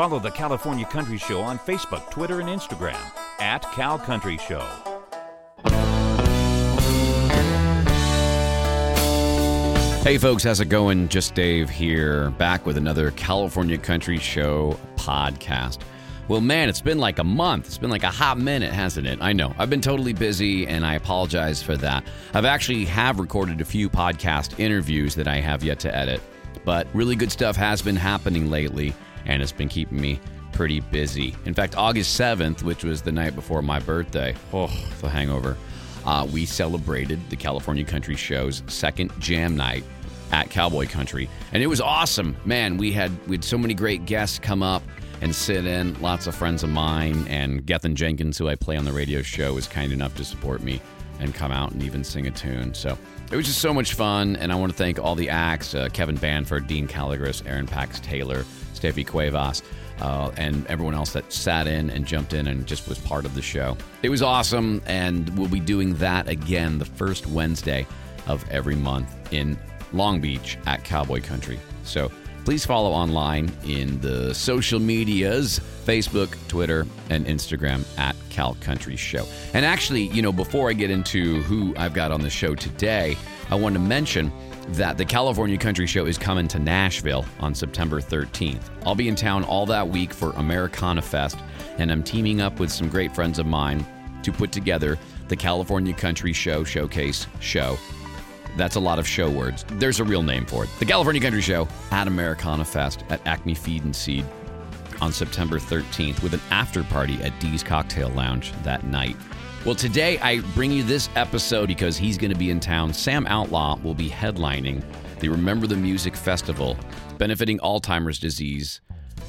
Follow the California Country Show on Facebook, Twitter, and Instagram at Cal Country Show. Hey folks, how's it going? Just Dave here, back with another California Country Show podcast. Well, man, it's been like a month. It's been like a hot minute, hasn't it? I know. I've been totally busy and I apologize for that. I've actually have recorded a few podcast interviews that I have yet to edit. But really good stuff has been happening lately and it's been keeping me pretty busy. In fact, August 7th, which was the night before my birthday, oh, the hangover uh, we celebrated the California Country Show's second jam night at Cowboy Country, and it was awesome. Man, we had we had so many great guests come up and sit in. Lots of friends of mine, and Gethin Jenkins, who I play on the radio show, was kind enough to support me and come out and even sing a tune. So it was just so much fun, and I want to thank all the acts: uh, Kevin Banford, Dean Calligris, Aaron Pax Taylor, Steffi Cuevas uh, and everyone else that sat in and jumped in and just was part of the show. It was awesome, and we'll be doing that again the first Wednesday of every month in Long Beach at Cowboy Country. So please follow online in the social medias Facebook, Twitter, and Instagram at Cal Country Show. And actually, you know, before I get into who I've got on the show today, I want to mention that the California Country Show is coming to Nashville on September 13th. I'll be in town all that week for Americana Fest, and I'm teaming up with some great friends of mine to put together the California Country Show Showcase Show. That's a lot of show words. There's a real name for it. The California Country Show at Americana Fest at Acme Feed and Seed on September 13th with an after party at Dee's Cocktail Lounge that night. Well, today I bring you this episode because he's going to be in town. Sam Outlaw will be headlining the Remember the Music Festival, benefiting Alzheimer's disease,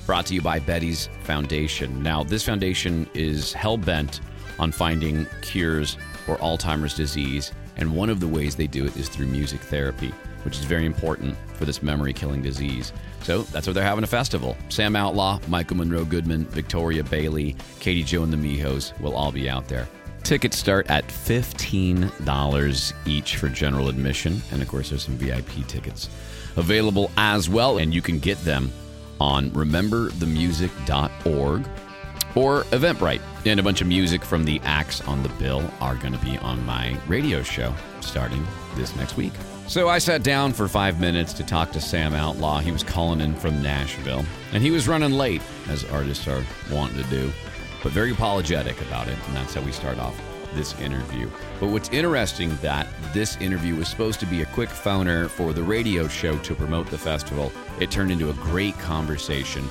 brought to you by Betty's Foundation. Now, this foundation is hell bent on finding cures for Alzheimer's disease, and one of the ways they do it is through music therapy, which is very important for this memory killing disease. So that's what they're having a festival. Sam Outlaw, Michael Monroe Goodman, Victoria Bailey, Katie Jo and the Mijos will all be out there. Tickets start at $15 each for general admission. And of course, there's some VIP tickets available as well. And you can get them on rememberthemusic.org or Eventbrite. And a bunch of music from the acts on the bill are going to be on my radio show starting this next week. So I sat down for five minutes to talk to Sam Outlaw. He was calling in from Nashville, and he was running late, as artists are wanting to do but very apologetic about it. And that's how we start off this interview. But what's interesting that this interview was supposed to be a quick phoner for the radio show to promote the festival. It turned into a great conversation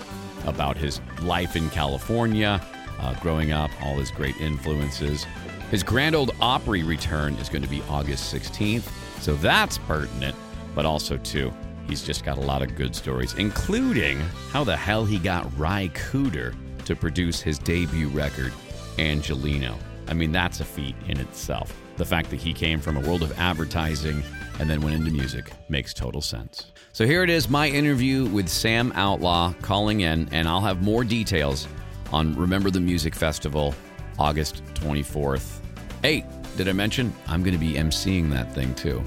about his life in California, uh, growing up, all his great influences. His Grand Ole Opry return is going to be August 16th, so that's pertinent, but also too, he's just got a lot of good stories, including how the hell he got Ry Cooder to produce his debut record, Angeleno. I mean, that's a feat in itself. The fact that he came from a world of advertising and then went into music makes total sense. So here it is my interview with Sam Outlaw calling in, and I'll have more details on Remember the Music Festival, August 24th. Hey, did I mention I'm going to be emceeing that thing too?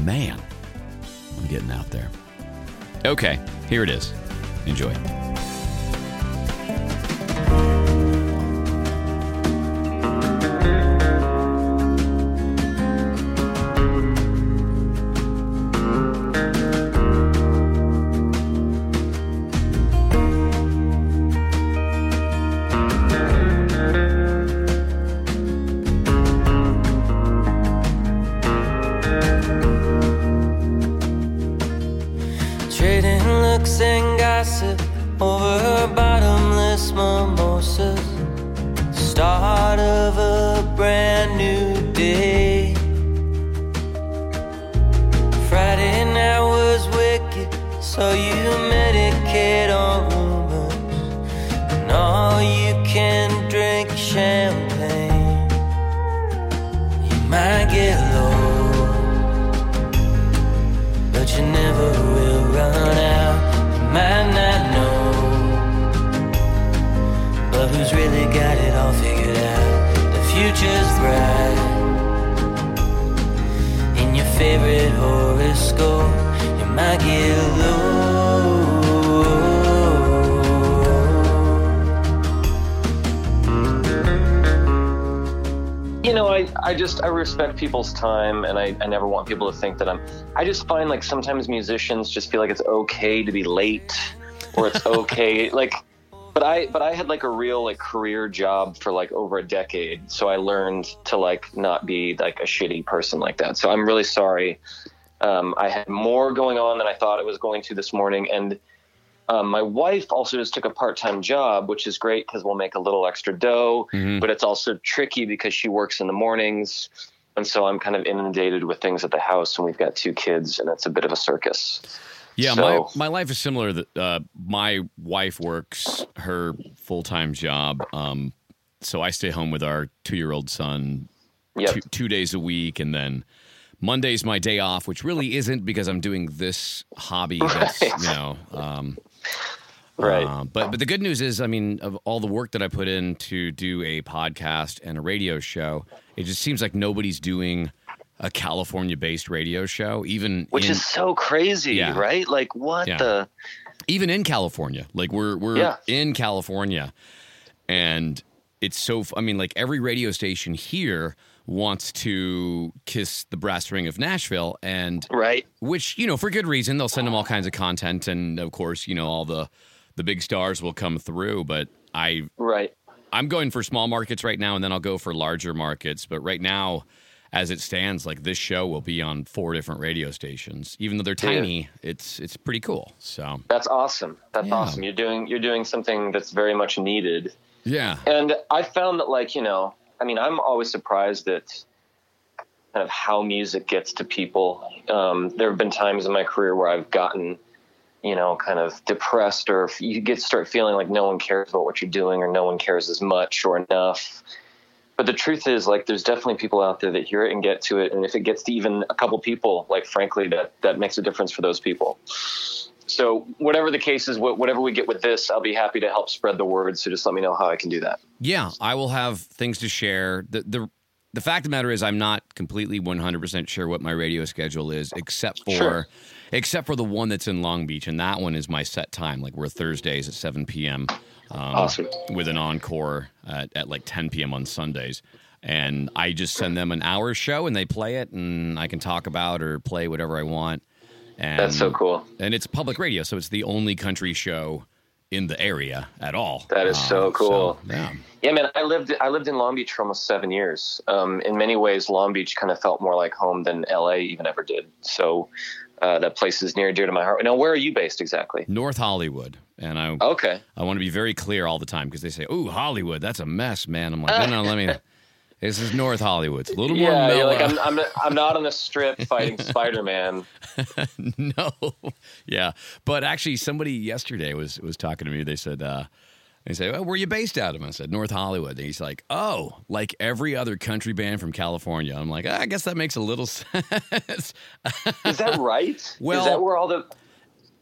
Man, I'm getting out there. Okay, here it is. Enjoy. I, just I respect people's time, and I, I never want people to think that I'm. I just find like sometimes musicians just feel like it's okay to be late, or it's okay like. But I but I had like a real like career job for like over a decade, so I learned to like not be like a shitty person like that. So I'm really sorry. Um, I had more going on than I thought it was going to this morning, and um, my wife also just took a part time job, which is great because we'll make a little extra dough, Mhm. but it's also tricky because she works in the mornings. And so I'm kind of inundated with things at the house, and we've got two kids, and it's a bit of a circus. Yeah, So- my my life is similar. That uh, my wife works her full time job, um, so I stay home with our two year old son Yep. two, two days a week, and then Monday's my day off, which really isn't because I'm doing this hobby. That's Right. you know. Um, Right. uh, but but the good news is, I mean, of all the work that I put in to do a podcast and a radio show, it just seems like nobody's doing a California based radio show, even Which in, is so crazy, Yeah. right? Like, what Yeah. the? even in California. Like we're we're Yeah. in California, and it's so. I mean, like every radio station here wants to kiss the brass ring of Nashville, and Right. which you know for good reason. They'll send them all kinds of content, and of course, you know all the the big stars will come through. But I Right. I'm going for small markets right now, and then I'll go for larger markets. But right now. As it stands, like this show will be on four different radio stations. Even though they're tiny, it's it's pretty cool. So That's awesome. That's Yeah. awesome. You're doing you're doing something that's very much needed. yeah, And I found that, like, you know, I mean, I'm always surprised at kind of how music gets to people. Um, there have been times in my career where I've gotten, you know, kind of depressed, or you get start feeling like no one cares about what you're doing, or no one cares as much or enough. But the truth is, like, there's definitely people out there that hear it and get to it, and if it gets to even a couple people, like, frankly, that that makes a difference for those people. So, whatever the case is, wh- whatever we get with this, I'll be happy to help spread the word. So, just let me know how I can do that. Yeah, I will have things to share. The the the fact of the matter is I'm not completely 100% sure what my radio schedule is except for Sure. except for the one that's in Long Beach and that one is my set time like we're Thursdays at 7 p.m. Um, Awesome. with an encore at, at like 10 p.m. on Sundays. And I just send them an hour show and they play it and I can talk about or play whatever I want. And That's so cool. And it's public radio, so it's the only country show in the area at all. That is so cool. yeah. Yeah, man. I lived I lived in Long Beach for almost seven years. Um, in many ways, Long Beach kind of felt more like home than LA even ever did. So uh, that place is near and dear to my heart. Now, where are you based exactly? North Hollywood. And I Okay. I want to be very clear all the time because they say, "Ooh, Hollywood, that's a mess, man." I'm like, "No, no, let me." This is North Hollywood. It's a little more Yeah, you're mellow. like I'm, I'm I'm not on the strip fighting Spider Man. no, yeah, but actually, somebody yesterday was was talking to me. They said, uh, "They say, well, where are you based out of?" I said, "North Hollywood." And he's like, "Oh, like every other country band from California." I'm like, "I guess that makes a little sense." Is that right? Well- is that where all the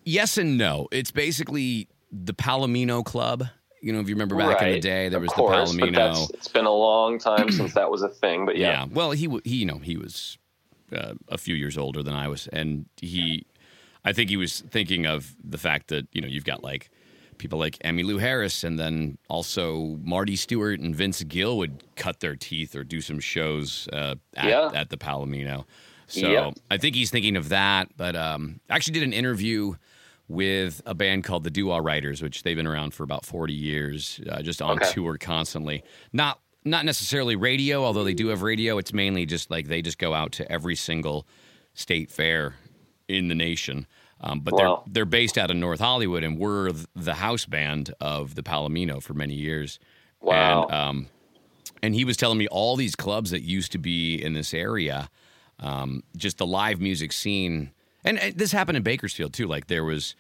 yes and no. It's basically the Palomino Club. You know, if you remember back in the day, there was course, the Palomino. it's been a long time since that was a thing. But Yeah. yeah, Well, he he you know he was uh, a few years older than I was, and he, I think he was thinking of the fact that you know you've got like people like Emmylou Harris, and then also Marty Stuart and Vince Gill would cut their teeth or do some shows uh, at, Yeah. at the Palomino. So. I think he's thinking of that. But um, I actually did an interview with a band called the Doo-Wah Riders, which they've been around for about 40 years, uh, just on Okay. tour constantly. Not not necessarily radio, although they do have radio. It's mainly just like they just go out to every single state fair in the nation. Um, but Wow. they're they're based out of North Hollywood, and we're th- the house band of the Palomino for many years. Wow. And, um, and he was telling me all these clubs that used to be in this area, um, just the live music scene, and, and this happened in Bakersfield too. Like there was,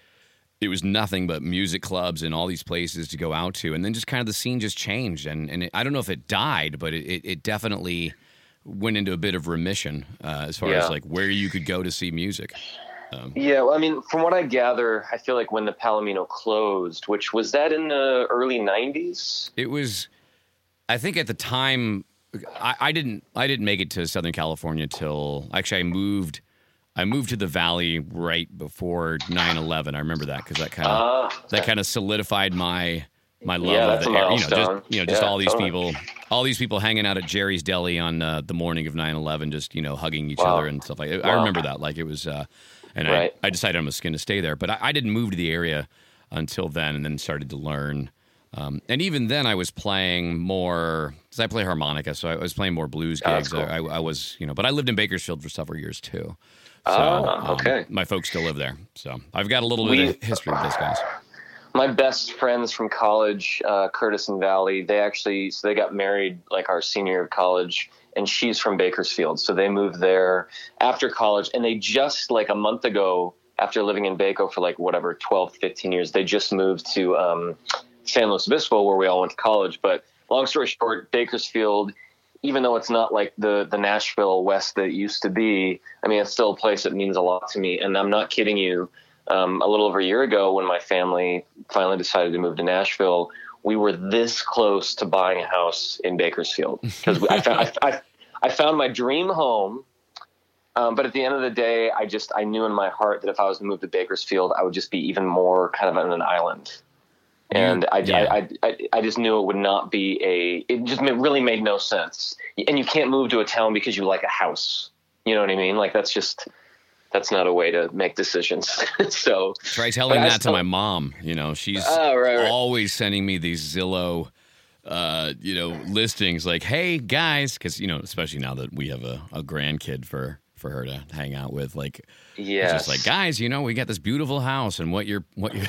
it was nothing but music clubs and all these places to go out to, and then just kind of the scene just changed, and and it, I don't know if it died, but it, it, it definitely went into a bit of remission uh, as far Yeah. as like where you could go to see music. Yeah, well, I mean, from what I gather, I feel like when the Palomino closed, which was that in the early '90s. It was, I think at the time, I, I didn't I didn't make it to Southern California till actually I moved. I moved to the valley right before 9-11. I remember that because that kind of Ah, that kind of solidified my my love Yeah, of the area. You know, just you know, just Yeah, all these totally. people, all these people hanging out at Jerry's Deli on uh, the morning of 9/11, just you know hugging each Wow. other and stuff like. that. I remember that. Like it was, uh, and Right. I, I decided I was going to stay there, but I, I didn't move to the area until then, and then started to learn. Um, and even then, I was playing more because I play harmonica, so I was playing more blues Oh, gigs. cool. I, I was, you know, but I lived in Bakersfield for several years too. So, Ah, um, okay. my folks still live there, so I've got a little We- bit of history with those guys. my best friends from college, uh, Curtis and Valley, they actually so they got married like our senior year of college, and she's from Bakersfield, so they moved there after college, and they just like a month ago, after living in Baco for like whatever 12, 15 years, they just moved to um, San Luis Obispo, where we all went to college. But long story short, Bakersfield. Even though it's not like the the Nashville West that it used to be, I mean, it's still a place that means a lot to me. And I'm not kidding you um, a little over a year ago when my family finally decided to move to Nashville, we were this close to buying a house in Bakersfield because I found I, I, I found my dream home. Um, but at the end of the day, I just I knew in my heart that if I was to move to Bakersfield, I would just be even more kind of on an island. And I, Yeah. I, I, I just knew it would not be a. It just really made no sense. And you can't move to a town because you like a house. You know what I mean? Like that's just that's not a way to make decisions. so Try telling that to my mom. You know, she's Oh, right, right. always sending me these Zillow, uh, you know, listings like, "Hey guys," because you know, especially now that we have a, a grandkid for for her to hang out with, like, yeah, just like, guys, you know, we got this beautiful house, and what you're what you're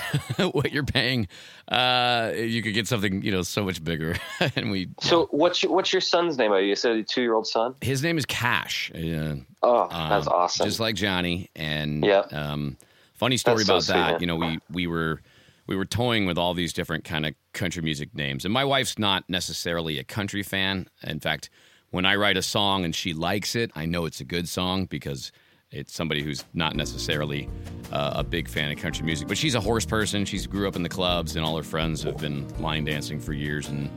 what you're paying, uh, you could get something, you know, so much bigger. and we, So what's your, what's your son's name? Are You said a two year old son. his name is Cash. Uh, Oh, that's um, awesome. Just like Johnny. And Yeah. um, funny story That's about sweet, that. man. You know, we we were we were toying with all these different kind of country music names, and my wife's not necessarily a country fan. In fact, when I write a song and she likes it, I know it's a good song because it's somebody who's not necessarily uh, a big fan of country music. But she's a horse person. She's grew up in the clubs, and all her friends have been line dancing for years and.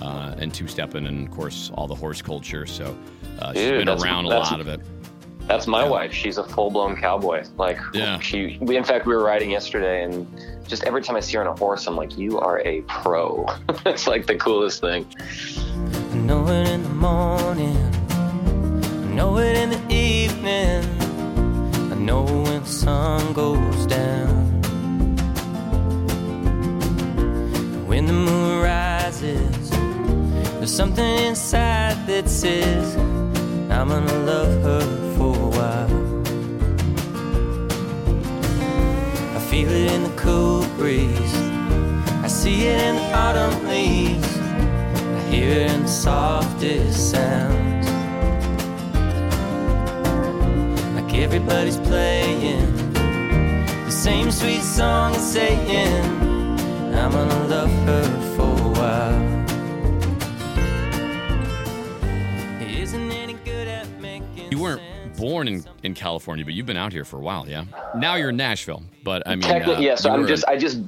Uh, and two stepping, and of course, all the horse culture. So uh, she's Dude, been around a lot of it. That's my wife. She's a full blown cowboy. Like Yeah. she. We, in fact, we were riding yesterday, and just every time I see her on a horse, I'm like, "You are a pro." it's like the coolest thing. Morning. I know it in the evening. I know when the sun goes down. When the moon rises, there's something inside that says I'm gonna love her for a while. I feel it in the cool breeze. I see it in the autumn leaves. I hear it in the softest sounds. Like everybody's playing the same sweet song and saying, I'm gonna love her for a while. It isn't any good at making You weren't born in, in California, but you've been out here for a while, yeah. Now you're in Nashville, but I mean, Technically, uh, yes. you I'm were- just. I just.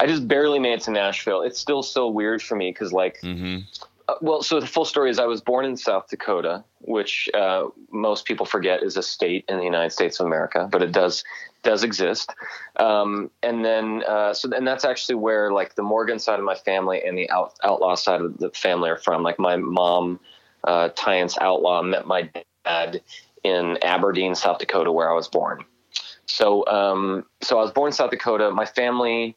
I just barely made it to Nashville. It's still so weird for me because, like, Mhm. Uh, well, so the full story is I was born in South Dakota, which uh, most people forget is a state in the United States of America, but it does does exist. Um, and then, uh, so and that's actually where like the Morgan side of my family and the out, outlaw side of the family are from. Like my mom, uh, Tyance Outlaw, met my dad in Aberdeen, South Dakota, where I was born. So, um, so I was born in South Dakota. My family,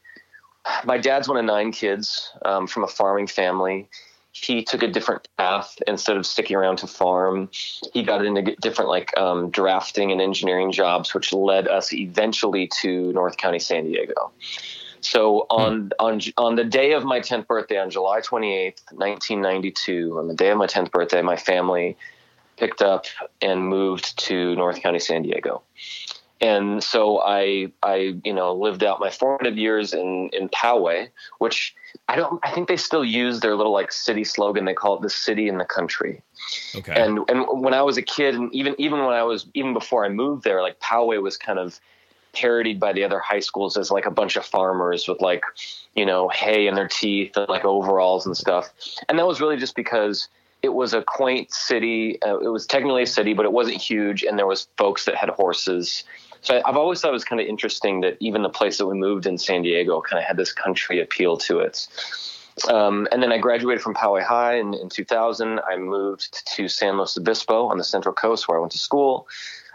my dad's one of nine kids um, from a farming family he took a different path instead of sticking around to farm. He got into different like um, drafting and engineering jobs which led us eventually to north county san diego. So on on on the day of my 10th birthday on july 28th 1992 on the day of my 10th birthday my family picked up and moved to north county san diego and so I, I, you know, lived out my formative years in in Poway, which I don't. I think they still use their little like city slogan. They call it the city in the country. Okay. And and when I was a kid, and even even when I was even before I moved there, like Poway was kind of parodied by the other high schools as like a bunch of farmers with like, you know, hay in their teeth and like overalls and stuff. And that was really just because it was a quaint city. Uh, it was technically a city, but it wasn't huge, and there was folks that had horses. So I've always thought it was kind of interesting that even the place that we moved in San Diego kind of had this country appeal to it. Um, and then I graduated from Poway High in, in 2000. I moved to San Luis Obispo on the Central Coast where I went to school.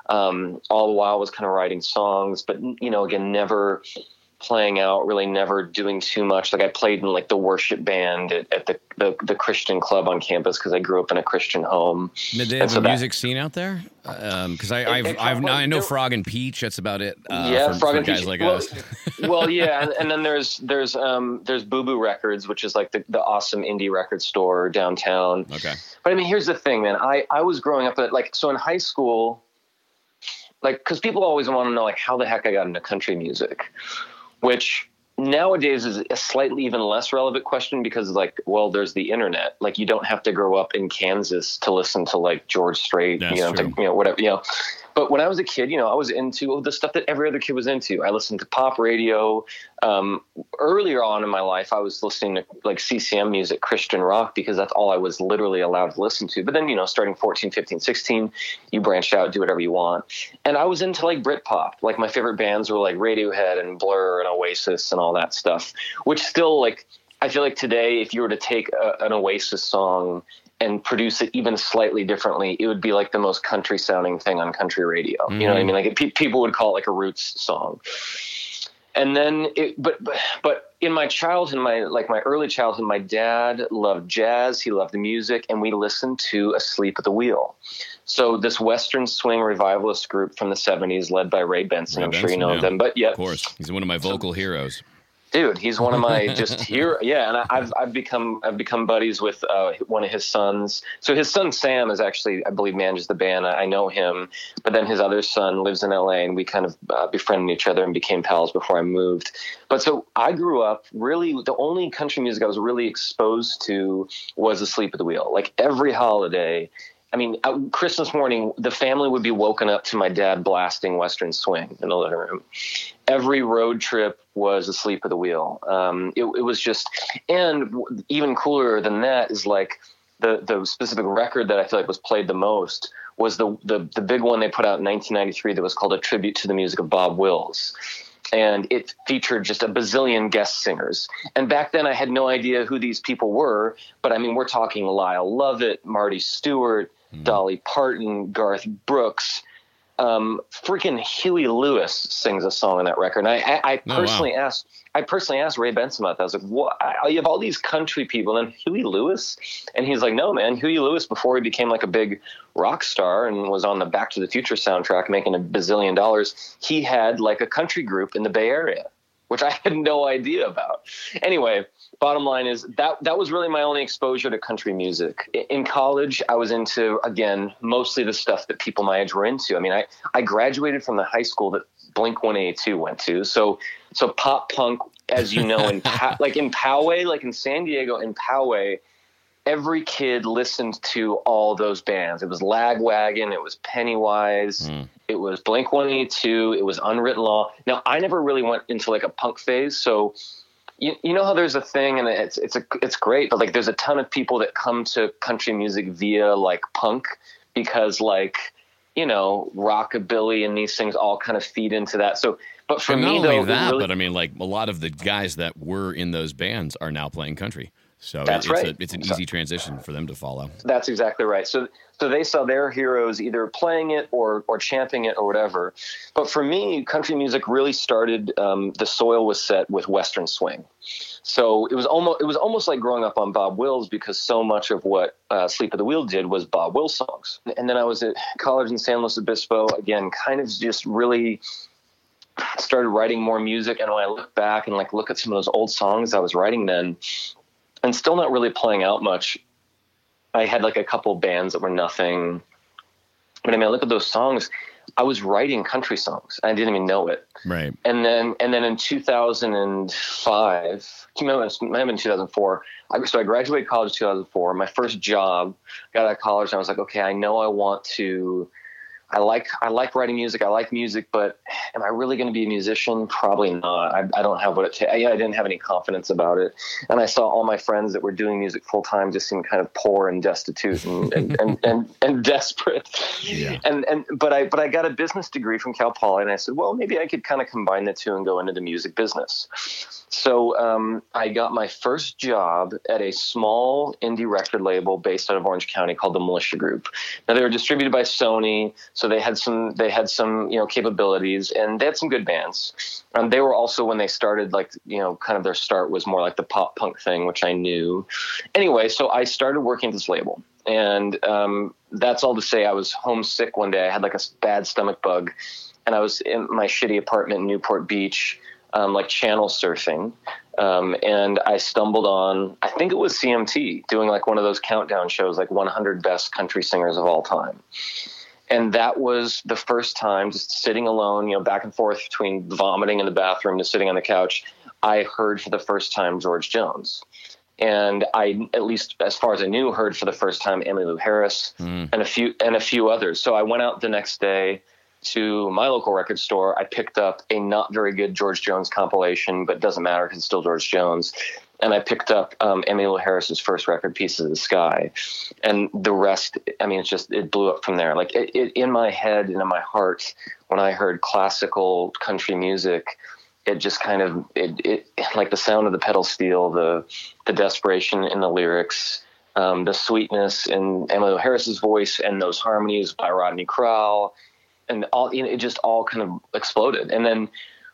Um, all the while was kind of writing songs, but you know, again, never playing out, really never doing too much. Like I played in like the worship band at, at the, the, the Christian club on campus because I grew up in a Christian home. Did they have so a music scene out there? Because um, I I've, it, I've, I know Frog and Peach. That's about it. Uh, yeah, for, Frog for and guys Peach. like well, us. well, yeah, and, and, then there's there's um there's Boo Boo Records, which is like the, the awesome indie record store downtown. Okay. But I mean, here's the thing, man. I I was growing up at like so in high school. Like, because people always want to know, like, how the heck I got into country music, which nowadays is a slightly even less relevant question because like well there's the internet. Like you don't have to grow up in kansas to listen to like george strait That's you know to, you know whatever you know but when i was a kid you know i was into the stuff that every other kid was into. I listened to pop radio. Um, earlier on in my life i was listening to like ccm music christian rock because that's all i was literally allowed to listen to. But then you know starting 14 15 16 you branch out do whatever you want. And i was into like britpop. Like my favorite bands were like radiohead and blur and oasis and all that stuff which still like i feel like today if you were to take a, an oasis song and produce it even slightly differently, it would be like the most country sounding thing on country radio. Mm-hmm. You know what I mean? Like it, pe- people would call it like a roots song. And then, it, but, but, but in my childhood, my, like my early childhood, my dad loved jazz. He loved the music and we listened to Asleep at the Wheel. So this Western swing revivalist group from the seventies led by Ray Benson. Ray I'm Benson, sure you know yeah. them, but yeah, Of course, he's one of my vocal heroes. Dude he's one of my just here yeah and I, i've i've become i've become buddies with uh, one of his sons. So his son sam is actually i believe manages the band. I, I know him but then his other son lives in la and we kind of uh, befriended each other and became pals before i moved. But so i grew up really the only country music i was really exposed to was asleep at the wheel. Like every holiday I mean, uh, Christmas morning, the family would be woken up to my dad blasting Western Swing in the living room. Every road trip was asleep at the wheel. Um, it, it was just, and even cooler than that is like the the specific record that I feel like was played the most was the the the big one they put out in 1993 that was called a tribute to the music of Bob Wills. And it featured just a bazillion guest singers. And back then, I had no idea who these people were. But I mean, we're talking Lyle Lovett, Marty Stuart, hmm. Dolly Parton, Garth Brooks, um, freaking Huey Lewis sings a song on that record. And I, I, I Oh, wow. personally asked, I personally asked Ray Benson about that. I was like, "What? I- You have all these country people, and Huey Lewis?" And he's like, "No, man. Huey Lewis, before he became like a big rock star and was on the Back to the Future soundtrack, making a bazillion dollars, he had like a country group in the Bay Area." Which I had no idea about. Anyway, bottom line is that that was really my only exposure to country music. In college, I was into again mostly the stuff that people my age were into. I mean, I I graduated from the high school that Blink 182 went to, so so pop punk, as you know, in like in Poway, like in San Diego, in Poway, every kid listened to all those bands. It was Lagwagon, it was Pennywise, hmm. it was Blink 182, it was Unwritten Law. Now, I never really went into like a punk phase, so you, you know how there's a thing and it's it's a it's great, but like there's a ton of people that come to country music via like punk because like you know rockabilly and these things all kind of feed into that. So, but for And not me only though, that, really- but I mean, like a lot of the guys that were in those bands are now playing country. So That's it's, right. a, it's an easy transition for them to follow. That's exactly right. So so they saw their heroes either playing it or or champing it or whatever. But for me, country music really started. Um, the soil was set with Western swing. So it was almost it was almost like growing up on Bob Wills because so much of what uh, Sleep of the Wheel did was Bob Wills songs. And then I was at college in San Luis Obispo again, kind of just really started writing more music. And when I look back and like look at some of those old songs I was writing then, and still not really playing out much. I had like a couple bands that were nothing. But I mean, I look at those songs. I was writing country songs. I didn't even know it. Right. And then, and then in 2005, it might have been 2004. I, so I graduated college in 2004. My first job, got out of college, and I was like, okay, I know I want to I like I like writing music. I like music, but am I really going to be a musician? Probably not. I, I don't have what it takes. I, I didn't have any confidence about it, and I saw all my friends that were doing music full time just seem kind of poor and destitute and and, and, and, and, desperate. Yeah. And and but I but I got a business degree from Cal Poly, and I said, well, maybe I could kind of combine the two and go into the music business. So um, I got my first job at a small indie record label based out of Orange County called the Militia Group. Now they were distributed by Sony, so they had some they had some you know capabilities and they had some good bands. Um, they were also when they started like you know kind of their start was more like the pop punk thing, which I knew. Anyway, so I started working at this label, and um, that's all to say I was homesick one day. I had like a bad stomach bug, and I was in my shitty apartment in Newport Beach um, like channel surfing. Um, and I stumbled on, I think it was CMT doing like one of those countdown shows, like 100 best country singers of all time. And that was the first time, just sitting alone, you know, back and forth between vomiting in the bathroom to sitting on the couch, I heard for the first time George Jones. And I, at least as far as I knew, heard for the first time Emmylou Harris mm. and a few and a few others. So I went out the next day to my local record store, I picked up a not very good George Jones compilation, but doesn't matter because it's still George Jones. And I picked up um, Emmylou Harris's first record, "Pieces of the Sky," and the rest. I mean, it's just it blew up from there. Like it, it, in my head and in my heart, when I heard classical country music, it just kind of it, it like the sound of the pedal steel, the the desperation in the lyrics, um, the sweetness in Emmylou Harris's voice, and those harmonies by Rodney Crowell and all you know, it just all kind of exploded. And then,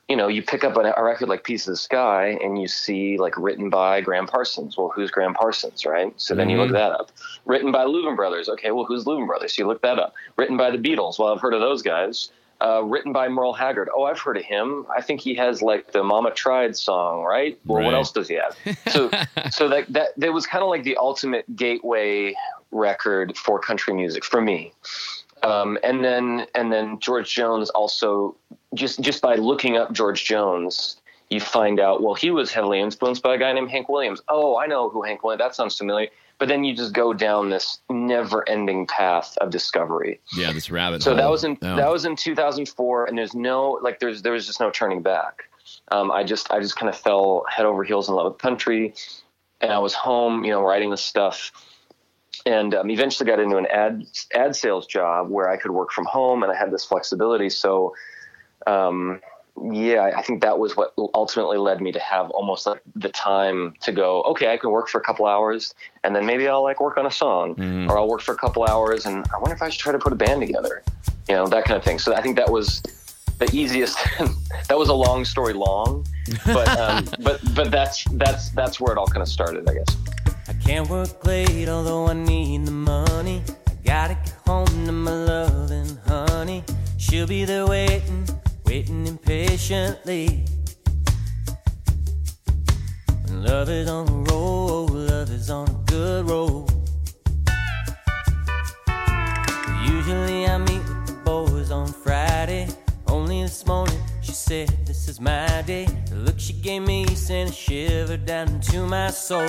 you know, you pick up a, a record like "Piece of the Sky" and you see like written by Gram Parsons. Well, who's Gram Parsons, right? So then mm-hmm. you look that up. Written by Louvin Brothers. Okay, well, who's Louvin Brothers? So you look that up. Written by the Beatles. Well, I've heard of those guys. Uh, written by Merle Haggard. Oh, I've heard of him. I think he has like the Mama Tried song, right? Well, right. what else does he have? So, so that that that was kind of like the ultimate gateway record for country music for me. Um, and then and then George Jones also just just by looking up George Jones, you find out well he was heavily influenced by a guy named Hank Williams. Oh, I know who Hank Williams. That sounds familiar. But then you just go down this never-ending path of discovery. Yeah, this rabbit. So hole. that was in oh. that was in 2004, and there's no like there's there was just no turning back. Um, I just I just kind of fell head over heels in love with country, and I was home, you know, writing this stuff and um, eventually got into an ad ad sales job where I could work from home and I had this flexibility. So, um, yeah, I think that was what ultimately led me to have almost like the time to go. Okay, I can work for a couple hours, and then maybe I'll like work on a song, mm. or I'll work for a couple hours, and I wonder if I should try to put a band together, you know, that kind of thing. So I think that was the easiest. that was a long story long, but um, but but that's that's that's where it all kind of started, I guess. Can't work late, although I need the money. I gotta get home to my loving honey. She'll be there waiting, waiting impatiently. Love is on a roll, love is on a good roll. Usually I meet with the boys on Friday. Only this morning she said, This is my day. The look she gave me sent a shiver down into my soul.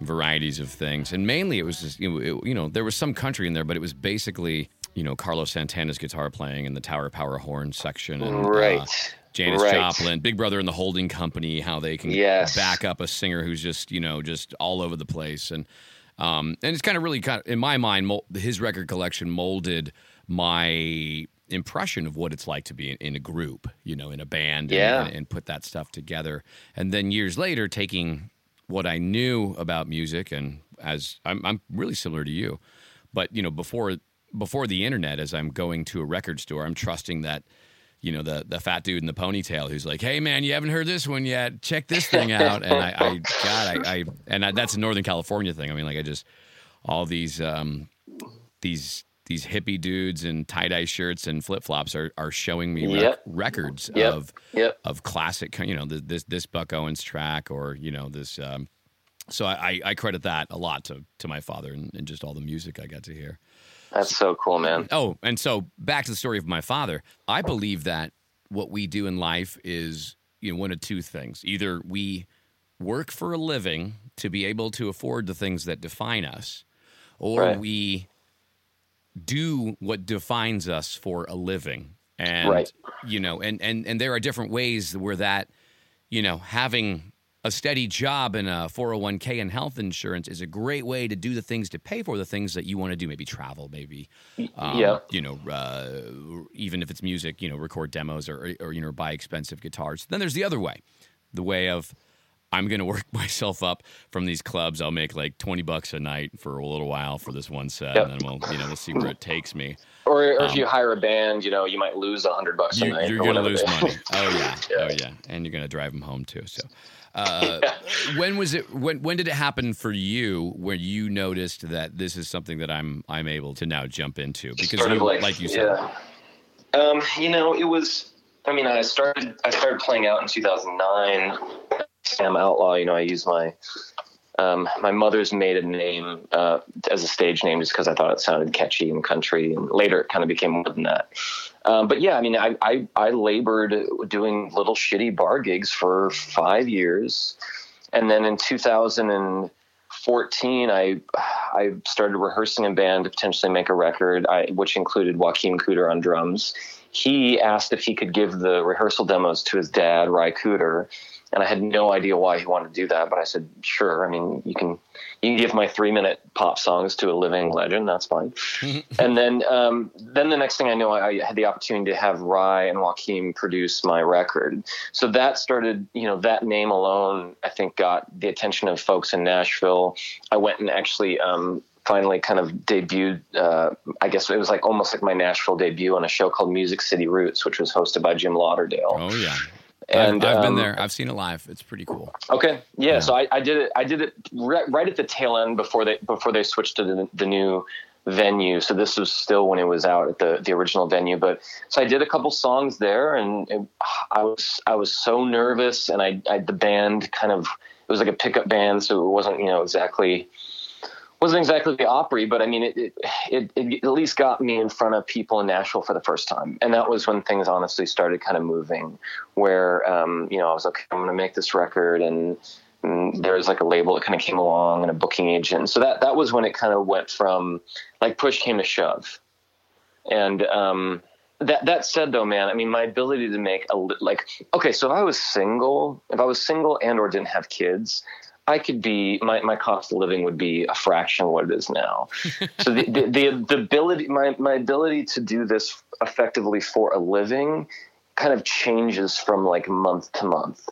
varieties of things. And mainly it was just, you know, it, you know, there was some country in there, but it was basically, you know, Carlos Santana's guitar playing in the Tower Power horn section. And, uh, right. Uh, Janis right. Joplin, Big Brother and the Holding Company, how they can yes. back up a singer who's just, you know, just all over the place. And, um, and it's kind of really kind of, in my mind, his record collection molded my impression of what it's like to be in, in a group, you know, in a band yeah. and, and, put that stuff together. And then years later, taking what I knew about music, and as I'm, I'm really similar to you, but you know, before before the internet, as I'm going to a record store, I'm trusting that you know the the fat dude in the ponytail who's like, "Hey man, you haven't heard this one yet? Check this thing out." And I, I God, I, I and I, that's a Northern California thing. I mean, like I just all these um, these these hippie dudes in tie dye shirts and flip flops are, are showing me rec- Yep. records Yep. of Yep. of classic, you know, this this Buck Owens track or you know this. Um, so I, I, I credit that a lot to to my father and, and just all the music I got to hear. That's so cool, man. Oh, and so back to the story of my father. I believe that what we do in life is, you know, one of two things. Either we work for a living to be able to afford the things that define us, or Right. we do what defines us for a living. And Right. you know, and and and there are different ways where that, you know, having a steady job and a 401k and health insurance is a great way to do the things to pay for the things that you want to do maybe travel maybe um, yeah. you know uh, even if it's music you know record demos or, or you know buy expensive guitars then there's the other way the way of i'm going to work myself up from these clubs i'll make like 20 bucks a night for a little while for this one set Yep. and then we'll you know we'll see where it takes me Or, or if you hire a band, you know, you might lose a hundred bucks a Um, you, night. you're going to lose money. Oh yeah. Yeah. oh yeah, and you're going to drive them home too. So, uh, when was it? When when did it happen for you? Where you noticed that this is something that I'm I'm able to now jump into because you, like, like you said, yeah. Um, you know, it was. I mean, I started. I started playing out in 2009. Sam Outlaw. You know, I use my um, my mother's maiden name uh, as a stage name just because I thought it sounded catchy and country. And later, it kind of became more than that. Um, but yeah, I mean, I, I I labored doing little shitty bar gigs for five years, and then in 2014, I I started rehearsing a band to potentially make a record, I, which included Joaquin Cooder on drums. He asked if he could give the rehearsal demos to his dad, Ry Cooder, and I had no idea why he wanted to do that. But I said, sure. I mean, you can you can give my three minute pop songs to a living legend. That's fine. and then um, then the next thing I know, I, I had the opportunity to have Ry and Joaquin produce my record. So that started, you know, that name alone, I think, got the attention of folks in Nashville. I went and actually. Um, finally kind of debuted uh, i guess it was like almost like my nashville debut on a show called music city roots which was hosted by jim lauderdale oh yeah. And I've, I've been um, there. I've seen it live. It's pretty cool. Okay, yeah. So I, I did it. I did it right, right at the tail end before they before they switched to the, the new venue. So this was still when it was out at the the original venue. But so I did a couple songs there, and it, I was I was so nervous, and I, I the band kind of it was like a pickup band, so it wasn't you know exactly wasn't exactly the Opry, but I mean, it, it, it, it at least got me in front of people in Nashville for the first time. And that was when things honestly started kind of moving where, um, you know, I was like, I'm going to make this record. And, and there was like a label that kind of came along and a booking agent. So that, that was when it kind of went from like push came to shove. And, um, that, that said though, man, I mean, my ability to make a, li- like, okay, so if I was single, if I was single and or didn't have kids, I could be my, my cost of living would be a fraction of what it is now. so the, the, the, the ability my, my ability to do this effectively for a living kind of changes from like month to month.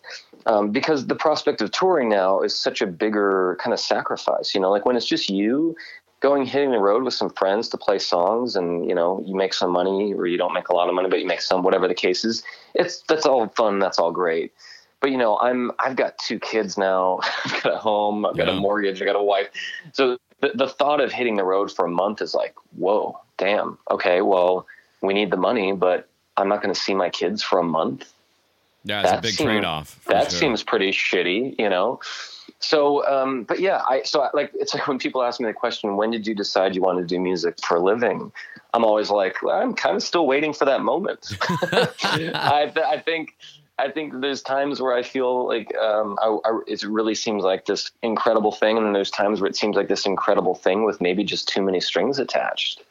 Um, because the prospect of touring now is such a bigger kind of sacrifice, you know, like when it's just you going hitting the road with some friends to play songs and you know you make some money or you don't make a lot of money but you make some whatever the case is it's that's all fun that's all great but you know i'm i've got two kids now i've got a home i've got Yeah. a mortgage i got a wife so the, the thought of hitting the road for a month is like whoa damn okay well we need the money but i'm not going to see my kids for a month Yeah, it's a that big seems- trade off. that seems pretty shitty, you know. So, um, but yeah, I so I, like it's like when people ask me the question, when did you decide you wanted to do music for a living? I'm always like, well, I'm kind of still waiting for that moment. I, th- I think. I think there's times where I feel like um, I, I, it really seems like this incredible thing, and then there's times where it seems like this incredible thing with maybe just too many strings attached.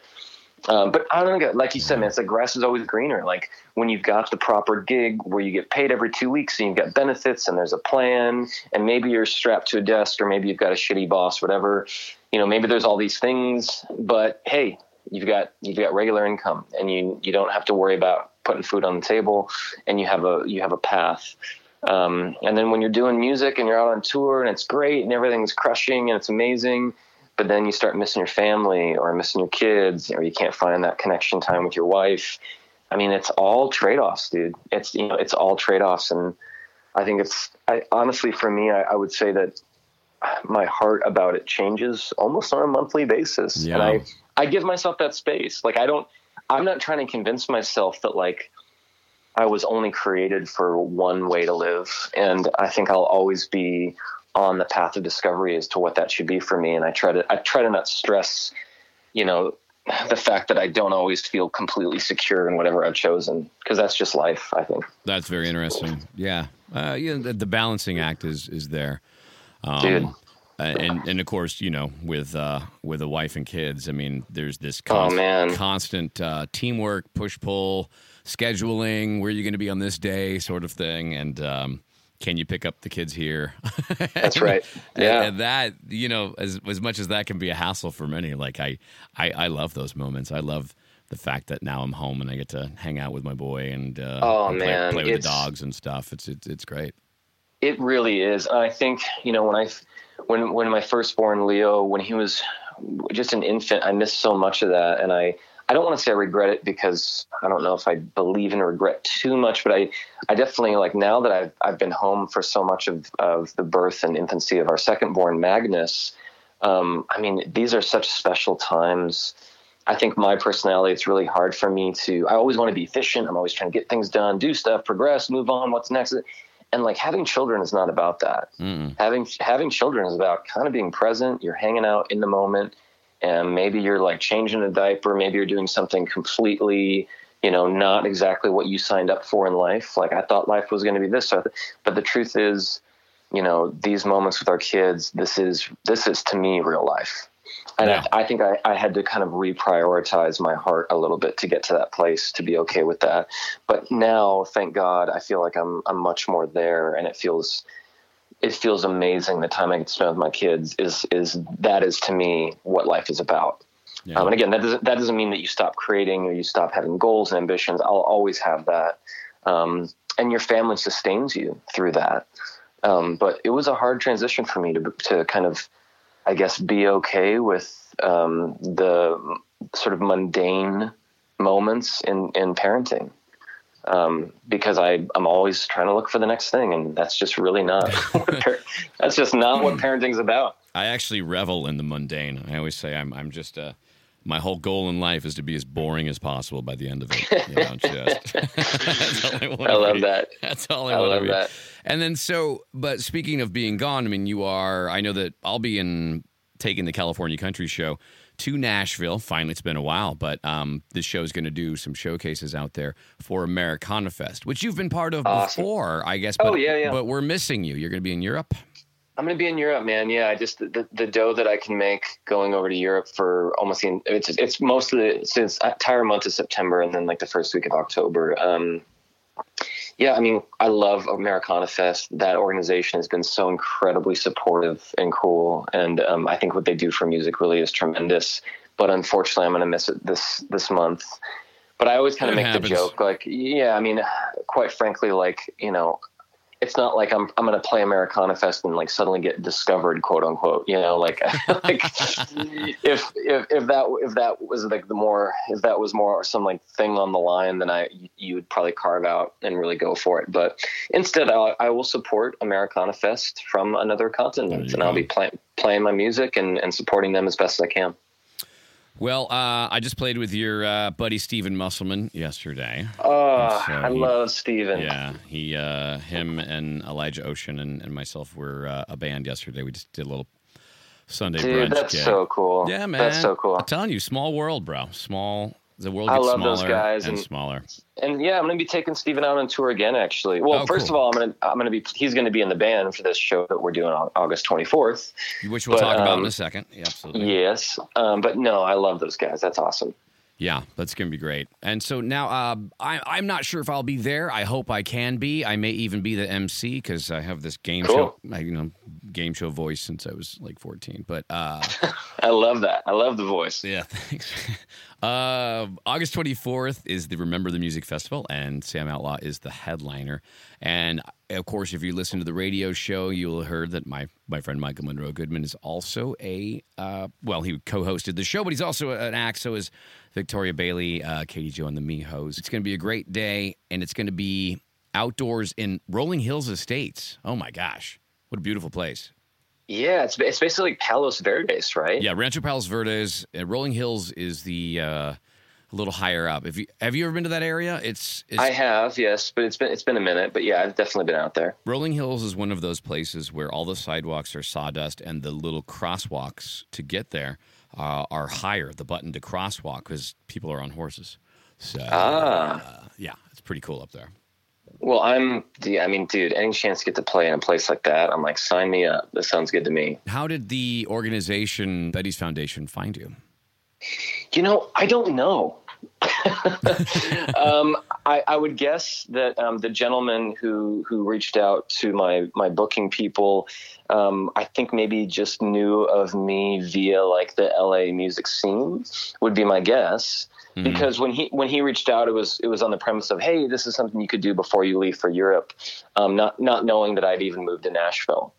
Um, but I don't know, like you said, man, it's like grass is always greener. Like when you've got the proper gig where you get paid every two weeks and you've got benefits and there's a plan and maybe you're strapped to a desk or maybe you've got a shitty boss, whatever, you know, maybe there's all these things, but hey, you've got, you've got regular income and you, you don't have to worry about putting food on the table and you have a, you have a path. Um, and then when you're doing music and you're out on tour and it's great and everything's crushing and it's amazing, but then you start missing your family or missing your kids or you can't find that connection time with your wife i mean it's all trade-offs dude it's you know it's all trade-offs and i think it's i honestly for me i, I would say that my heart about it changes almost on a monthly basis, Yeah. and I I give myself that space. Like I don't, I'm not trying to convince myself that like I was only created for one way to live, and I think I'll always be on the path of discovery as to what that should be for me. And I try to I try to not stress, you know, the fact that I don't always feel completely secure in whatever I've chosen because that's just life. I think, That's very interesting. Yeah, uh, yeah. The, the balancing act is is there, um, dude. Uh, and and of course, you know, with uh, with a wife and kids. I mean, there's this Oh, const- constant uh, teamwork, push pull, scheduling. Where are you going to be on this day, sort of thing, and. Um, can you pick up the kids here? That's right. Yeah. and that you know, as as much as that can be a hassle for many, like I, I, I love those moments. I love the fact that now I'm home and I get to hang out with my boy and uh, Oh, and play, man, play with the dogs and stuff. It's it's it's great. It really is. I think you know when I when when my firstborn Leo when he was just an infant, I missed so much of that, and I I don't want to say I regret it because I don't know if I believe in regret too much, but I I definitely like now that I've I've been home for so much of of the birth and infancy of our secondborn Magnus. Um, I mean, these are such special times. I think my personality, it's really hard for me to, I always want to be efficient. I'm always trying to get things done, do stuff, progress, move on, what's next. And like having children is not about that. Mm-mm. Having, having children is about kind of being present. You're hanging out in the moment and maybe you're like changing a diaper. Maybe you're doing something completely, you know, not exactly what you signed up for in life. Like I thought life was going to be this, So- but the truth is, you know, these moments with our kids, this is, this is to me real life. And Yeah. I, I think I, I had to kind of reprioritize my heart a little bit to get to that place to be okay with that. But now, thank God, I feel like I'm I'm much more there, and it feels it feels amazing. The time I get to spend with my kids is is that is to me what life is about. Yeah. Um, and again, that doesn't that doesn't mean that you stop creating or you stop having goals and ambitions. I'll always have that, um, and your family sustains you through that. Um, but it was a hard transition for me to to kind of, I guess, be okay with um, the sort of mundane moments in in parenting. Um, because I, I'm always trying to look for the next thing, and that's just really not. what par- that's just not what parenting's about. I actually revel in the mundane. I always say I'm I'm just uh my whole goal in life is to be as boring as possible by the end of it. You know, just I, I love be. that. That's all I, I love be. that. And then so, but speaking of being gone, I mean, you are. I know that I'll be in taking the California Country Show to Nashville. Finally, it's been a while, but um, this show is going to do some showcases out there for Americana Fest, which you've been part of Awesome. before, I guess. Oh, But, yeah, yeah. But we're missing you. You're going to be in Europe. I'm gonna be in Europe, man. Yeah, I just the, the dough that I can make going over to Europe for almost the it's it's most of the since entire month of September and then like the first week of October. Um, yeah, I mean, I love Americana Fest. That organization has been so incredibly supportive and cool, and um, I think what they do for music really is tremendous. But unfortunately, I'm gonna miss it this this month. But I always kind of make happens. the joke, like, yeah, I mean, quite frankly, like you know, it's not like I'm I'm gonna play Americana Fest and like suddenly get discovered, quote unquote. You know, like like if if if that if that was like the more if that was more some like thing on the line, then I you would probably carve out and really go for it. But instead, I, I will support Americana Fest from another continent, and I'll be playing playing my music and, and supporting them as best as I can. Well, uh, I just played with your uh, buddy Steven Musselman yesterday. Oh, So I he- love Steven. Yeah, he, uh, him, and Elijah Ocean and, and myself were uh, a band yesterday. We just did a little Sunday Dude, brunch. that's so cool. Yeah, man, That's so cool. I'm telling you, small world, bro. Small. The world I love smaller those guys, and, and- smaller. And yeah, I'm going to be taking Steven out on tour again. Actually, well, Oh, first cool. of all, I'm going to I'm going to be he's going to be in the band for this show that we're doing on August 24th. Which we'll but, talk about in um, a second. Yeah, absolutely. Yes, um, but no, I love those guys. That's awesome. Yeah, that's gonna be great. And so now, uh, I, I'm not sure if I'll be there. I hope I can be. I may even be the MC because I have this game Cool. show, you know, game show voice since I was like 14. But uh, I love that. I love the voice. yeah, thanks. Uh, August 24th is the Remember the Music Festival, and Sam Outlaw is the headliner. And of course, if you listen to the radio show, you'll have heard that my my friend Michael Monroe Goodman is also a uh, well, he co-hosted the show, but he's also an act. So is Victoria Bailey, uh, Katie Jo, and the Mijos. It's going to be a great day, and it's going to be outdoors in Rolling Hills Estates. Oh my gosh, what a beautiful place! Yeah, it's it's basically Palos Verdes, right? Yeah, Rancho Palos Verdes. Uh, Rolling Hills is the uh, a little higher up. Have you have you ever been to that area? It's, it's I have, yes, but it's been it's been a minute. But yeah, I've definitely been out there. Rolling Hills is one of those places where all the sidewalks are sawdust and the little crosswalks to get there uh, are higher. The button to crosswalk because people are on horses. So Ah. uh, yeah, it's pretty cool up there. Well, I'm. I mean, dude, any chance to get to play in a place like that, I'm like, sign me up. This sounds good to me. How did the organization Betty's Foundation find you? You know, I don't know. um, I, I would guess that um, the gentleman who who reached out to my my booking people, um, I think maybe just knew of me via like the LA music scene would be my guess. Because when he when he reached out, it was it was on the premise of hey, this is something you could do before you leave for Europe, um, not not knowing that I'd even moved to Nashville.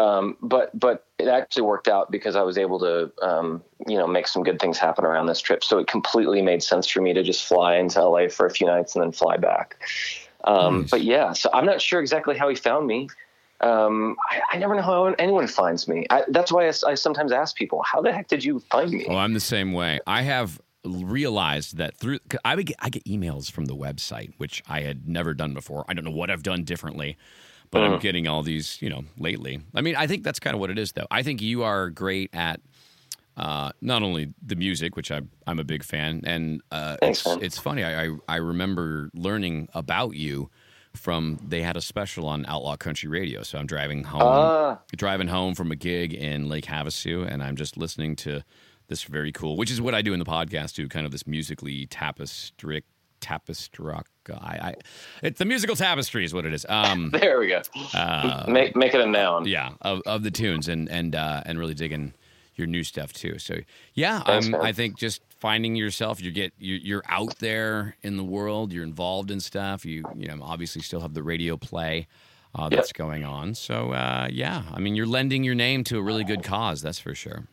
Um, but but it actually worked out because I was able to um, you know make some good things happen around this trip. So it completely made sense for me to just fly into LA for a few nights and then fly back. Um, Nice. But yeah, so I'm not sure exactly how he found me. Um, I, I never know how anyone finds me. I, that's why I sometimes ask people, "How the heck did you find me?" Well, I'm the same way. I have realized that through I would get, I get emails from the website, which I had never done before. I don't know what I've done differently, but I'm getting all these, you know, lately. I mean, I think that's kind of what it is, though. I think you are great at uh, not only the music, which I'm I'm a big fan, and uh, Thanks, it's it's funny. I, I I remember learning about you from they had a special on Outlaw Country Radio. So I'm driving home Ah. driving home from a gig in Lake Havasu, and I'm just listening to this very cool, which is what I do in the podcast too, kind of this musically tapestric I, I it's the musical tapestry is what it is. Um, There we go. make make it a noun. yeah, of, of the tunes and and uh, and really digging your new stuff too. So yeah, Thanks, um. I think just finding yourself, you get you're, you're out there in the world, you're involved in stuff. You you know obviously still have the radio play. Uh, that's going on. So uh, yeah, I mean, you're lending your name to a really good cause. That's for sure.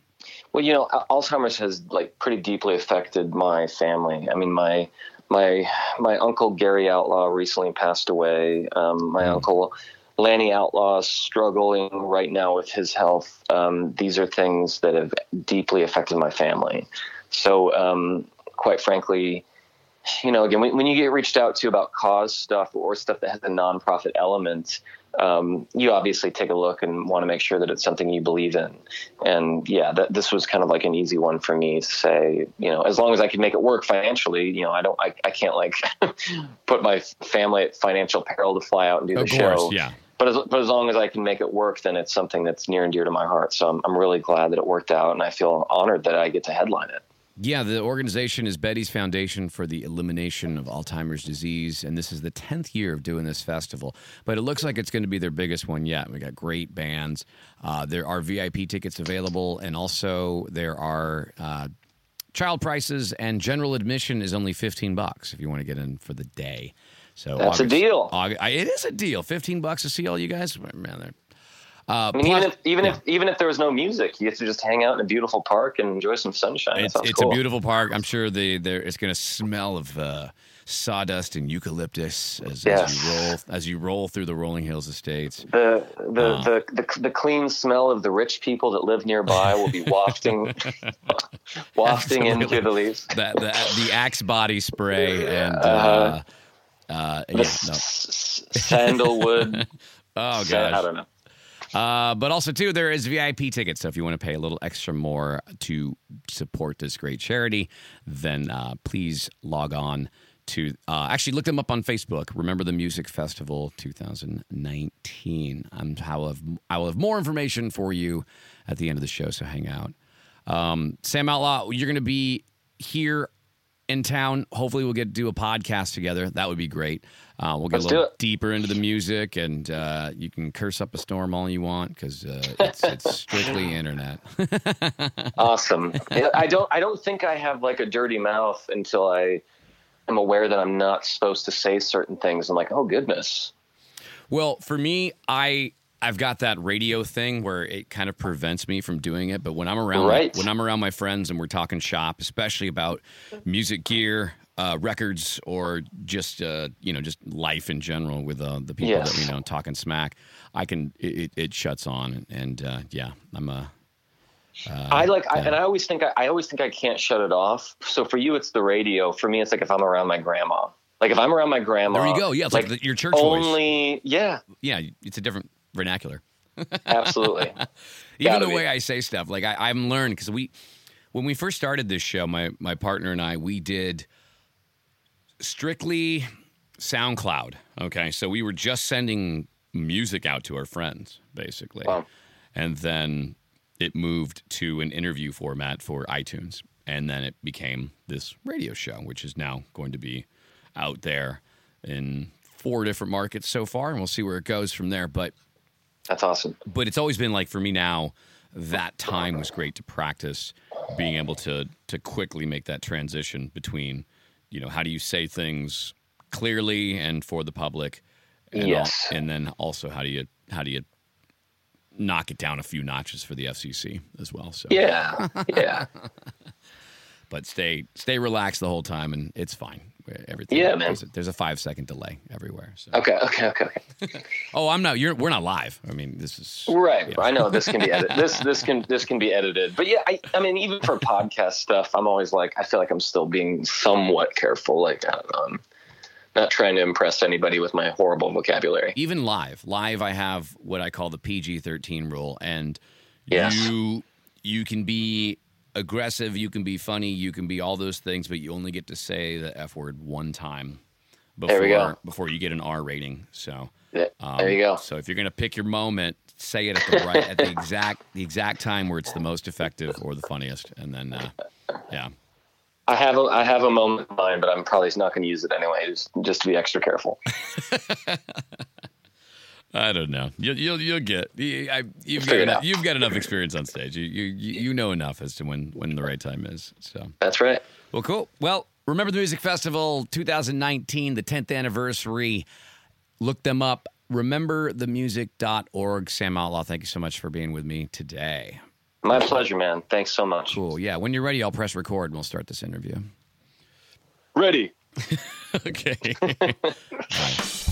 Well, you know, Alzheimer's has like pretty deeply affected my family. I mean, my my my uncle Gary Outlaw recently passed away. Um, my uncle Lanny Outlaw is struggling right now with his health. Um, these are things that have deeply affected my family. So, um, quite frankly, you know, again, when, when you get reached out to about cause stuff or stuff that has a nonprofit element, um, you obviously take a look and want to make sure that it's something you believe in. And yeah, that, this was kind of like an easy one for me to say, you know, as long as I can make it work financially, you know, I don't, I, I can't like put my family at financial peril to fly out and do the Of show. course, yeah. But as, but as long as I can make it work, then it's something that's near and dear to my heart. So I'm, I'm really glad that it worked out, and I feel honored that I get to headline it. Yeah, the organization is Betty's Foundation for the Elimination of Alzheimer's Disease, and this is the 10th year of doing this festival. But it looks like it's going to be their biggest one yet. We got great bands. Uh, there are VIP tickets available, and also there are uh, child prices, and general admission is only 15 bucks if you want to get in for the day. So That's a deal. Aug- I- it is a deal. 15 bucks to see all you guys. Man, uh, I mean, plus- even if even if even if there was no music, you get to just hang out in a beautiful park and enjoy some sunshine. It's, it's cool. a beautiful park. I'm sure the there it's going to smell of uh, sawdust and eucalyptus as, Yes. as you roll as you roll through the Rolling Hills estates. the the, Uh. the the the clean smell of the rich people that live nearby will be wafting wafting in Absolutely. through the leaves. That the, the Axe body spray and uh, Uh-huh. uh, yeah, no. s- sandalwood. Oh sa- I gosh. don't know. Uh, but also too, there is VIP tickets. So if you want to pay a little extra more to support this great charity, then uh, please log on to uh, actually look them up on Facebook. Remember the Music Festival 2019. I'm, I will have I will have more information for you at the end of the show. So hang out. Um, Sam Outlaw, you're going to be here in town. Hopefully, we'll get to do a podcast together. That would be great. Uh, we'll get Let's a little deeper into the music, and uh, you can curse up a storm all you want because uh, it's, it's strictly internet. Awesome. I don't I don't think I have like a dirty mouth until I am aware that I'm not supposed to say certain things. I'm like, oh goodness. well, for me, I I've got that radio thing where it kind of prevents me from doing it. But when I'm around, Right. when I'm around my friends and we're talking shop, especially about music gear. uh, records or just uh, you know just life in general with uh, the people Yes. that you know talking smack, I can it, it- shuts on and uh, yeah, I'm a I like, I, and I always think I, I always think I can't shut it off. So for you, it's the radio. For me, it's like if I'm around my grandma. Like if I'm around my grandma. there you go. Yeah, it's like, the, your church voice. only. Yeah, Yeah, it's a different vernacular. absolutely. Even Gotta the be. way I say stuff, like I, I'm learned because we, when we first started this show, my my partner and I, we did strictly SoundCloud. Okay, so we were just sending music out to our friends, basically, Wow. and then it moved to an interview format for iTunes, and then it became this radio show, which is now going to be out there in four different markets so far, and we'll see where it goes from there. But That's awesome. but it's always been like for me now that time was great to practice being able to to quickly make that transition between you know how do you say things clearly and for the public and al- Yes. and then also how do you how do you knock it down a few notches for the FCC as well so Yeah, yeah, but stay stay relaxed the whole time and it's fine everything Yeah, man. there's a, there's a 5 second delay everywhere so okay, okay, okay, okay. oh I'm not you're we're not live I mean this is Right. Yeah. I know this can be edited. This this can this can be edited. But yeah, I, I mean, even for podcast stuff, I'm always like, I feel like I'm still being somewhat careful. Like I don't know, I'm not trying to impress anybody with my horrible vocabulary. even live live i have what i call the pg-13 rule and Yes. you you can be aggressive you can be funny you can be all those things but you only get to say the f word one time before There we go. before you get an r rating so um, there you go. so if you're going to pick your moment say it at the right at the exact the exact time where it's the most effective or the funniest and then uh, yeah I have a I have a moment in mind, but I'm probably not going to use it anyway, just just to be extra careful. I don't know. You'll you'll, you'll get. you- I, you've got enough, you've got enough experience on stage. You, you you know enough as to when when the right time is. So That's right. well, cool. Well, remember the Music Festival 2019, the 10th anniversary. Look them up. Rememberthemusic.org. Sam Outlaw, thank you so much for being with me today. My pleasure, man. Thanks so much. Cool. Yeah. When you're ready, I'll press record and we'll start this interview. Ready. okay.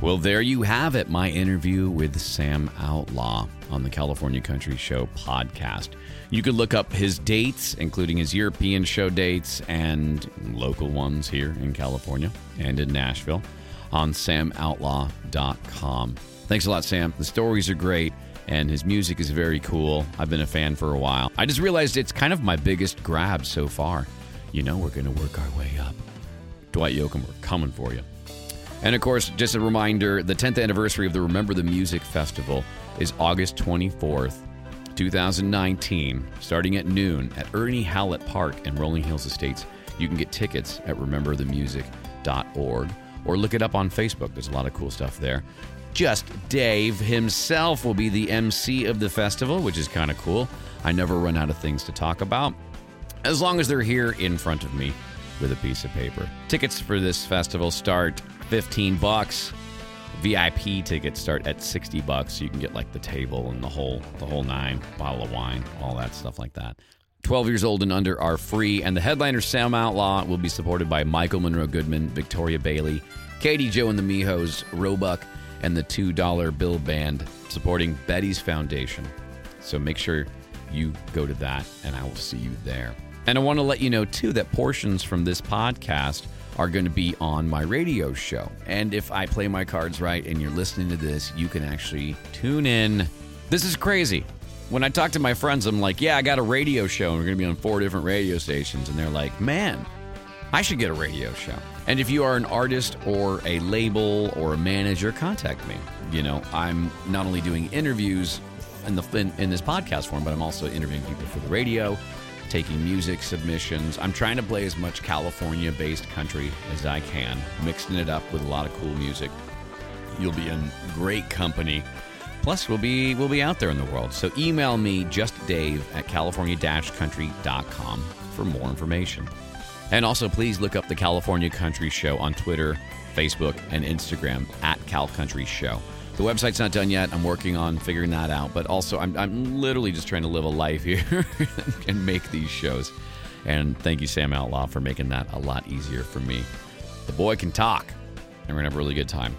Well, there you have it. My interview with Sam Outlaw on the California Country Show podcast. You could look up his dates, including his European show dates and local ones here in California and in Nashville, on samoutlaw.com. Thanks a lot, Sam. The stories are great and his music is very cool. I've been a fan for a while. I just realized it's kind of my biggest grab so far. You know, we're going to work our way up. Dwight Yoakam, we're coming for you. And of course, just a reminder the 10th anniversary of the Remember the Music Festival is August 24th, 2019, starting at noon at Ernie Howlett Park in Rolling Hills Estates. You can get tickets at rememberthemusic.org or look it up on Facebook. There's a lot of cool stuff there. Just Dave himself will be the MC of the festival, which is kind of cool. I never run out of things to talk about as long as they're here in front of me with a piece of paper. Tickets for this festival start 15 bucks. VIP tickets start at 60 bucks. So you can get like the table and the whole the whole nine, bottle of wine, all that stuff like that. 12 years old and under are free, and the headliner Sam Outlaw will be supported by Michael Monroe Goodman, Victoria Bailey, Katie Jo and the Mijos, Roebuck, and the $2 Bill Band supporting Betty's Foundation. So make sure you go to that, and I will see you there. And I want to let you know, too, that portions from this podcast are going to be on my radio show. And if I play my cards right and you're listening to this, you can actually tune in. This is crazy. When I talk to my friends, I'm like, yeah, I got a radio show, and we're going to be on four different radio stations. And they're like, man, I should get a radio show. And if you are an artist or a label or a manager, contact me. You know, I'm not only doing interviews in the in, in this podcast form, but I'm also interviewing people for the radio, taking music submissions. I'm trying to play as much California-based country as I can, mixing it up with a lot of cool music. You'll be in great company. Plus, we'll be we'll be out there in the world. So email me just Dave at california-country.com for more information. And also, please look up the California Country Show on Twitter, Facebook, and Instagram at Cal Country Show. The website's not done yet. I'm working on figuring that out. But also, I'm, I'm literally just trying to live a life here and make these shows. And thank you, Sam Outlaw, for making that a lot easier for me. The boy can talk, and we're going to have a really good time.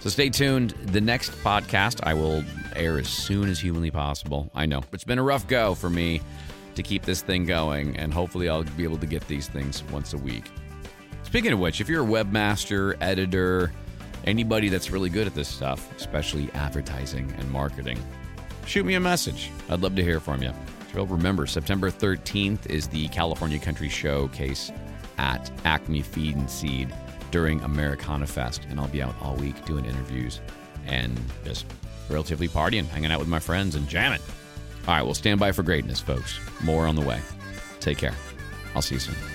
So stay tuned. The next podcast I will air as soon as humanly possible. I know it's been a rough go for me to keep this thing going, and hopefully I'll be able to get these things once a week. Speaking of which, if you're a webmaster, editor, anybody that's really good at this stuff, especially advertising and marketing, shoot me a message. I'd love to hear from you. So remember, September 13th is the California Country Showcase at Acme Feed and Seed during Americana Fest, and I'll be out all week doing interviews and just relatively partying, hanging out with my friends, and jamming. All right, well, stand by for greatness, folks. More on the way. Take care. I'll see you soon.